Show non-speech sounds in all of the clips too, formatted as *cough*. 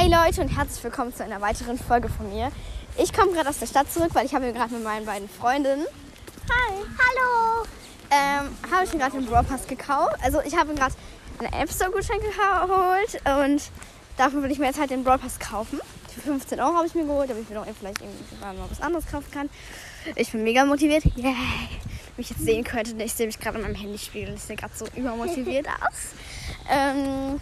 Hey Leute und herzlich willkommen zu einer weiteren Folge von mir. Ich komme gerade aus der Stadt zurück, weil ich habe mir gerade mit meinen beiden Freundinnen, hi, hallo, ähm, habe ich mir gerade den Brawl Pass gekauft. Also ich habe mir gerade einen App Store Gutschein geholt und dafür will ich mir jetzt halt den Brawl Pass kaufen. Für 15 Euro habe ich mir geholt, damit ich mir noch vielleicht irgendwann mal was anderes kaufen kann. Ich bin mega motiviert. Yay! Wie ich jetzt sehen könnte, ich sehe mich gerade an meinem Handy spiegeln. Ich sehe gerade so übermotiviert *laughs* aus. Ähm,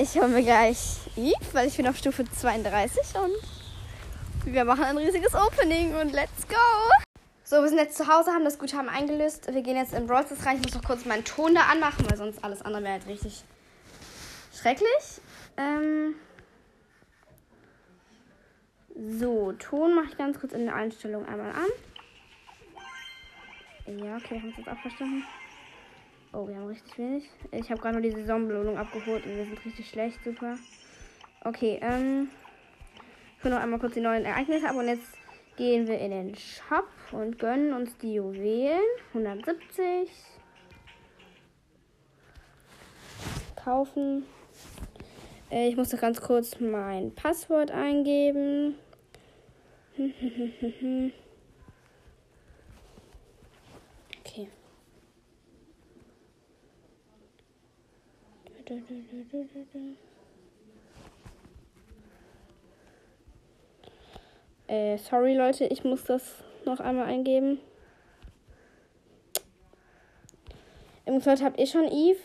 ich hole mir gleich Eve, weil ich bin auf Stufe 32 und wir machen ein riesiges Opening und let's go! So, wir sind jetzt zu Hause, haben das Guthaben eingelöst. Wir gehen jetzt in Brawl Stars rein. Ich muss noch kurz meinen Ton da anmachen, weil sonst alles andere wäre halt richtig schrecklich. Ähm so, Ton mache ich ganz kurz in der Einstellung einmal an. Ja, okay, haben es jetzt auch verstanden. Oh, wir haben richtig wenig. Ich habe gerade nur die Saisonbelohnung abgeholt und wir sind richtig schlecht. Super. Okay, ähm. Ich will noch einmal kurz die neuen Ereignisse ab und jetzt gehen wir in den Shop und gönnen uns die Juwelen. 170. Kaufen. Äh, ich muss noch ganz kurz mein Passwort eingeben. *laughs* okay. Äh, sorry Leute, ich muss das noch einmal eingeben. Im Moment habt ihr schon Eve?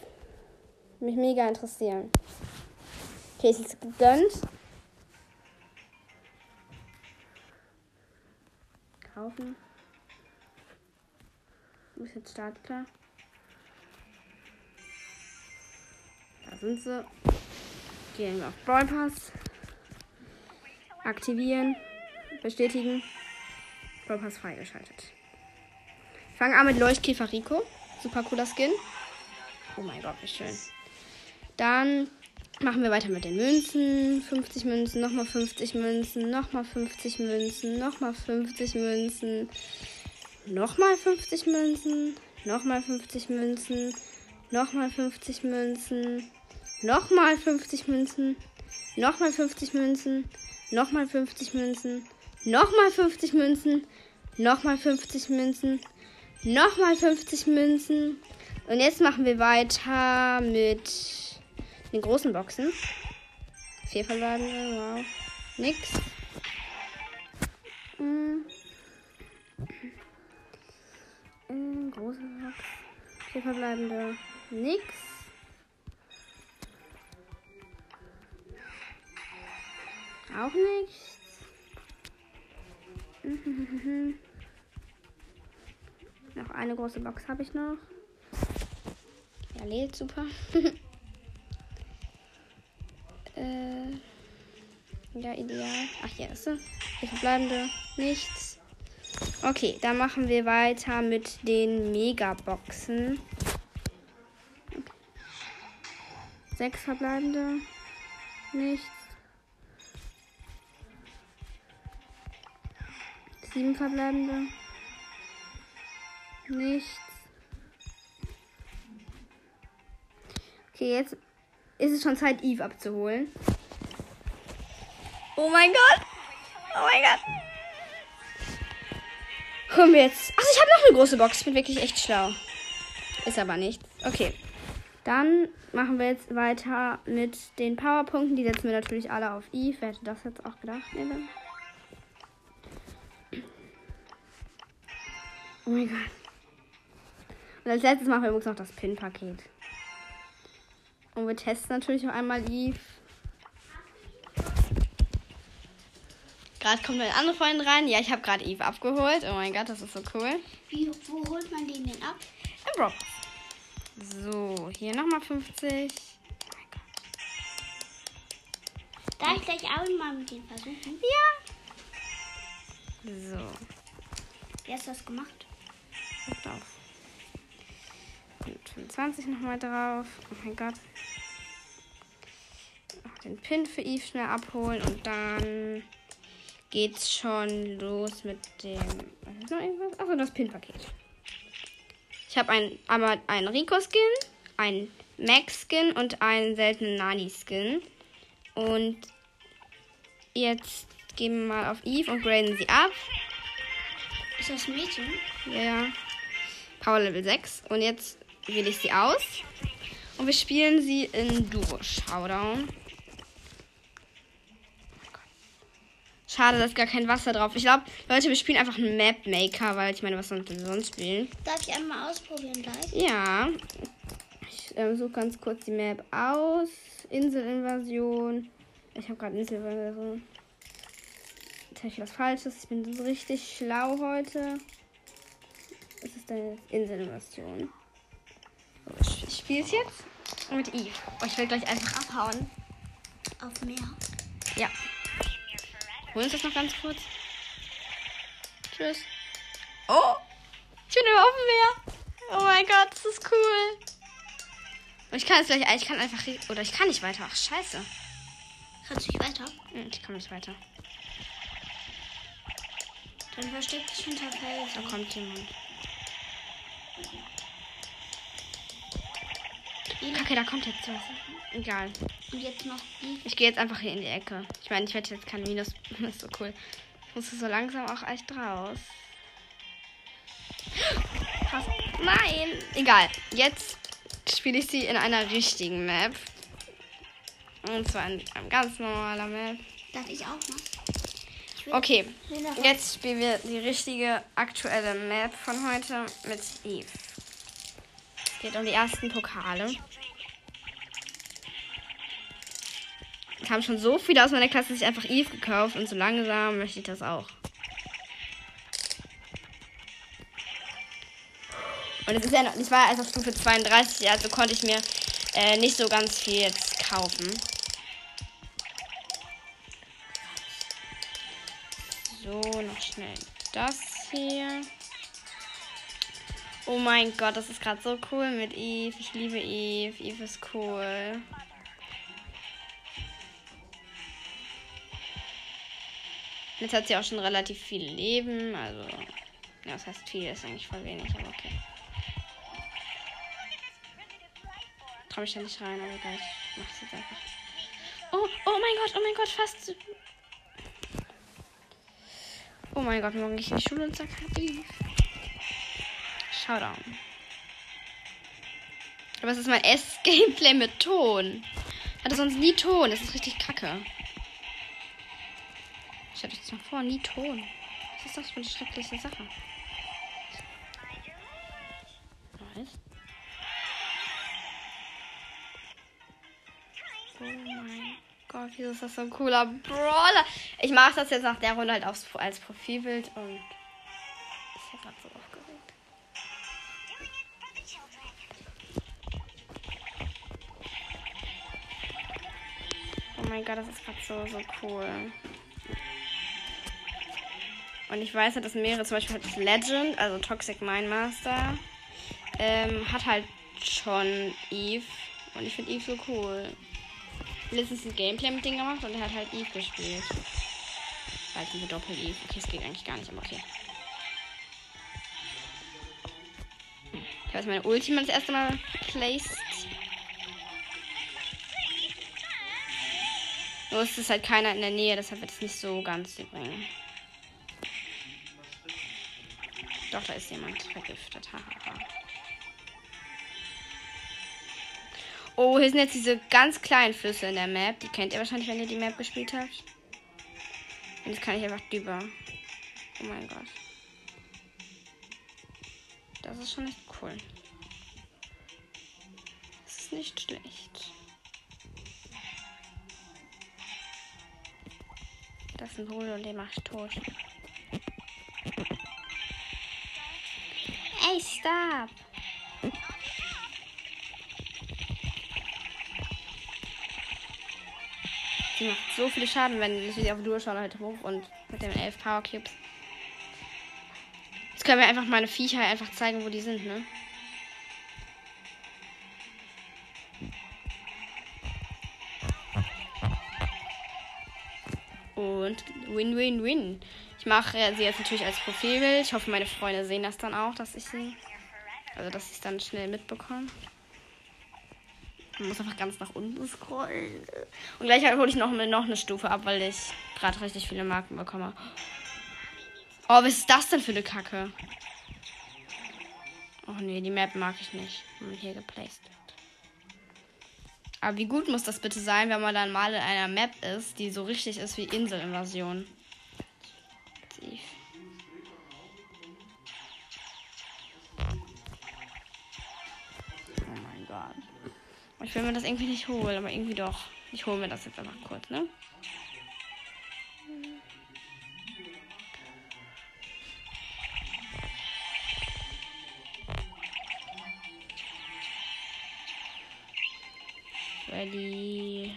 Mich mega interessieren. Okay, ist jetzt gegönnt. Kaufen. Ist jetzt startklar? Sind sie. Gehen wir auf Brawl Pass. Aktivieren. Bestätigen. Brawl Pass freigeschaltet. Fangen an mit Leuchtkäfer Rico. Super cooler Skin. Oh mein Gott, wie schön. Dann machen wir weiter mit den Münzen. 50 Münzen, nochmal 50 Münzen, nochmal 50 Münzen, nochmal 50 Münzen, nochmal 50 Münzen, nochmal 50 Münzen, nochmal 50 Münzen, nochmal 50 Münzen, nochmal 50 Münzen, nochmal 50 Münzen, nochmal 50 Münzen, nochmal 50 Münzen, nochmal 50 Münzen. Und jetzt machen wir weiter mit den großen Boxen. Vier verbleibende, wow. Nix. Mm. Mm, große Box. Vier verbleibende, nix. Auch nichts. *laughs* noch eine große Box habe ich noch. Ja, lädt super. *laughs* äh, ja, ideal. Ach, hier ist sie. Hier verbleibende. Nichts. Okay, dann machen wir weiter mit den Megaboxen. Sechs verbleibende. Nichts. Sieben verbleibende. Nichts. Okay, jetzt ist es schon Zeit, Eve abzuholen. Oh mein Gott! Oh mein Gott! Wir jetzt. Ach, ich habe noch eine große Box. Ich bin wirklich echt schlau. Ist aber nichts. Okay. Dann machen wir jetzt weiter mit den Powerpunkten. Die setzen wir natürlich alle auf Eve. Wer hätte das jetzt auch gedacht? Nee, Oh mein Gott. Und als letztes machen wir übrigens noch das Pin-Paket. Und wir testen natürlich noch einmal Eve. Gerade kommt eine andere Freundin rein. Ja, ich habe gerade Eve abgeholt. Oh mein Gott, das ist so cool. Wie, wo holt man den denn ab? Im Rock. So, hier nochmal 50. Oh mein Gott. Darf ich gleich auch mal mit denen versuchen? Ja. So, Wer hast das gemacht? Pass auf. Und 25 nochmal drauf. Oh mein Gott. Noch den Pin für Eve schnell abholen und dann geht's schon los mit dem. Was ist noch irgendwas? Achso, das Pin-Paket. Ich habe ein, einmal einen Rico-Skin, einen Max-Skin und einen seltenen Nani-Skin. Und Jetzt gehen wir mal auf Eve und graden sie ab. Ist das ein Mädchen? Ja, ja. Power Level 6. Und jetzt wähle ich sie aus. Und wir spielen sie in Duo Showdown. Schade, da ist gar kein Wasser drauf. Ich glaube, Leute, wir spielen einfach einen Map Maker, weil ich meine, was sollen wir sonst spielen? Darf ich einmal ausprobieren gleich? Ja. Ich ähm, suche ganz kurz die Map aus. Inselinvasion. Ich habe gerade Inselinvasion. Jetzt habe ich was Falsches. Ich bin so richtig schlau heute. Was ist denn jetzt Inselinvasion? So, ich spiele es jetzt mit Eve. Oh, ich will gleich einfach abhauen. Auf Meer. Ja. Holen uns das noch ganz kurz. Tschüss. Oh! Ich bin immer auf dem Meer. Oh mein Gott, das ist cool. Und ich kann jetzt gleich, ich kann einfach, oder ich kann nicht weiter. Ach, scheiße. Kannst du nicht weiter? Hm, Ich kann nicht weiter. Dann versteck dich hinter Da Felsen. kommt jemand. Kacke, da kommt jetzt was. Egal. Und jetzt noch die. Ich gehe jetzt einfach hier in die Ecke. Ich meine, ich werde jetzt kein Minus. Das *laughs* ist so cool. Ich muss so langsam auch echt raus. Fast. Nein! Egal. Jetzt spiele ich sie in einer richtigen Map. Und zwar in einem ganz normaler Map. Darf ich auch noch? Ich Okay, jetzt spielen wir die richtige aktuelle Map von heute mit Eve. Es geht um die ersten Pokale. Es haben schon so viele aus meiner Klasse sich einfach Eve gekauft und so langsam möchte ich das auch. Und es ist ja noch, ich war erst auf Stufe 32, also konnte ich mir äh, nicht so ganz viel jetzt kaufen. So, noch schnell das hier. Oh mein Gott, das ist gerade so cool mit Eve. Ich liebe Eve. Eve ist cool. Jetzt hat sie auch schon relativ viel Leben. Also, ja, das heißt viel, ist eigentlich voll wenig, aber okay. Trau mich da nicht rein, aber egal, ich mach's jetzt einfach. Oh, oh mein Gott, oh mein Gott, fast. Oh mein Gott, morgen gehe ich in die Schule und sag Eve. Showdown. Aber es ist mein erstes *laughs* Gameplay mit Ton. Ich hatte sonst nie Ton. Das ist richtig kacke. Stellt euch das mal vor, nie Ton. Was ist das für eine schreckliche Sache? Was? Oh mein Gott, wieso ist das so ein cooler Brawler? Ich mache das jetzt nach der Runde halt aufs, als Profilbild und ich bin gerade so aufgeregt. Oh mein Gott, das ist gerade so, so cool. Und ich weiß halt, dass mehrere, zum Beispiel das Legend, also Toxic Mind Master, ähm, hat halt schon Eve. Und ich finde Eve so cool. Letztens ein Gameplay mit denen gemacht und er hat halt Eve gespielt. Also mit Doppel Eve. Okay, es geht eigentlich gar nicht, aber okay. Ich habe meine Ultima das erste Mal placed. Nur es ist halt keiner in der Nähe, deshalb wird es nicht so ganz bringen. Doch, da ist jemand vergiftet. Hahaha. Oh, hier sind jetzt diese ganz kleinen Flüsse in der Map. Die kennt ihr wahrscheinlich, wenn ihr die Map gespielt habt. Und jetzt kann ich einfach drüber. Oh mein Gott. Das ist schon echt cool. Das ist nicht schlecht. Das ist ein Hol und den mach ich tot. Ey, stop! Die macht so viele Schaden, wenn sie auf Durchschau halt hoch und mit den 11 Power Cubes. Jetzt können wir einfach meine Viecher einfach zeigen, wo die sind, ne? Und win, win, win. Ich mache sie jetzt natürlich als Profilbild. Ich hoffe, meine Freunde sehen das dann auch, dass ich sie. Also, dass ich es dann schnell mitbekomme. Man muss einfach ganz nach unten scrollen. Und gleich hole ich noch, noch eine Stufe ab, weil ich gerade richtig viele Marken bekomme. Oh, was ist das denn für eine Kacke? Oh nee, die Map mag ich nicht, wenn man hier geplaced wird. Aber wie gut muss das bitte sein, wenn man dann mal in einer Map ist, die so richtig ist wie Inselinvasion? Tief. Ich will mir das irgendwie nicht holen, aber irgendwie doch. Ich hole mir das jetzt einfach kurz, ne? Ready.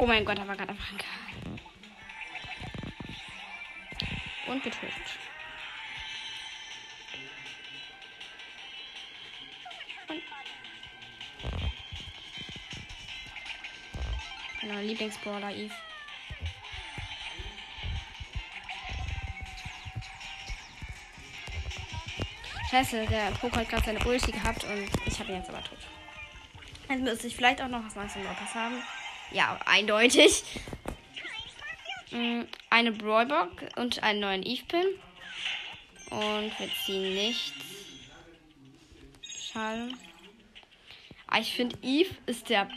Oh mein Gott, da war gerade einfach ein Karl. Und getötet. Mein Lieblingsbrawler Eve. Scheiße, der Poker hat gerade seine Ulti gehabt und ich habe ihn jetzt aber tot. Jetzt müsste ich vielleicht auch noch was Neues im Pass haben. Ja, eindeutig. Mm, eine Brawlbox und einen neuen Eve-Pin. Und wir ziehen nichts. Schade. Aber ich finde, Eve ist der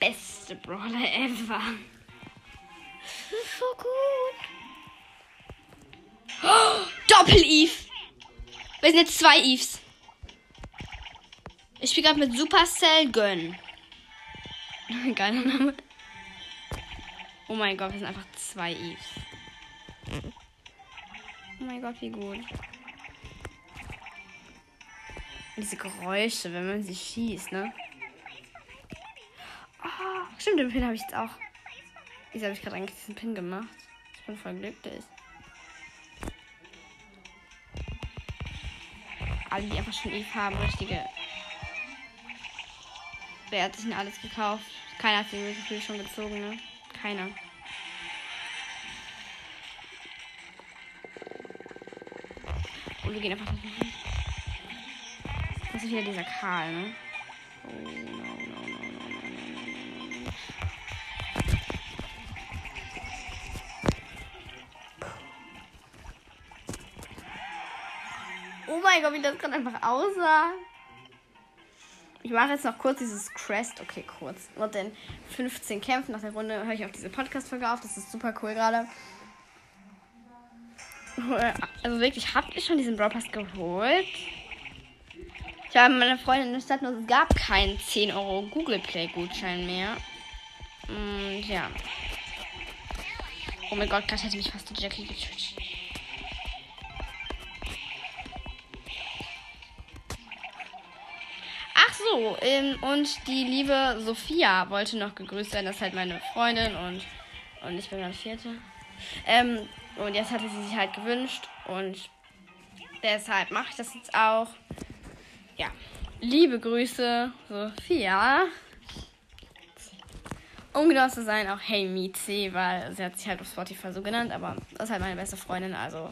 beste Brawler ever. Das ist so gut. *gasps* Oh, Doppel-Eve. Wir sind jetzt zwei Eves. Ich spiele gerade mit Supercell Gönn. *laughs* Geiler Name. Oh mein Gott, wir sind einfach zwei Eves. Oh mein Gott, wie gut. Diese Geräusche, wenn man sie schießt, ne? Oh, stimmt, den Pin habe ich jetzt auch. Wieso habe ich gerade eigentlich diesen Pin gemacht? Ich bin voll glücklich. Alle, die einfach schon Eve haben, richtige. Wer hat sich denn alles gekauft? Keiner hat sich Gefühl schon gezogen, ne? Keiner. Und wir gehen einfach. Das ist wieder dieser Karl, ne? Oh, no, no, no, no, no, no, no, no. Oh mein Gott, wie das gerade einfach aussah. Ich mache jetzt noch kurz dieses Crest. Okay, kurz. Und den 15 Kämpfen nach der Runde höre ich auf diese Podcast-Folge auf. Das ist super cool gerade. Also wirklich, habt ihr schon diesen Brawl Pass geholt? Ich habe meine Freundin in der Stadt nur, es gab keinen 10 Euro Google Play Gutschein mehr. Und ja. Oh mein Gott, gerade hätte mich fast die Jackie getötet. So, ähm, und die liebe Sophia wollte noch gegrüßt werden. Das ist halt meine Freundin und, und ich bin gerade Vierte. Ähm, und jetzt hatte sie sich halt gewünscht und deshalb mache ich das jetzt auch. Ja, liebe Grüße, Sophia. Um genau zu sein, auch Hey Mizi, weil sie hat sich halt auf Spotify so genannt, aber das ist halt meine beste Freundin, also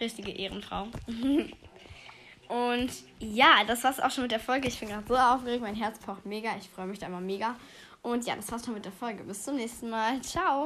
richtige Ehrenfrau. *laughs* Und ja, das war's auch schon mit der Folge. Ich bin gerade so aufgeregt, mein Herz pocht mega. Ich freue mich da immer mega. Und ja, das war's schon mit der Folge. Bis zum nächsten Mal. Ciao.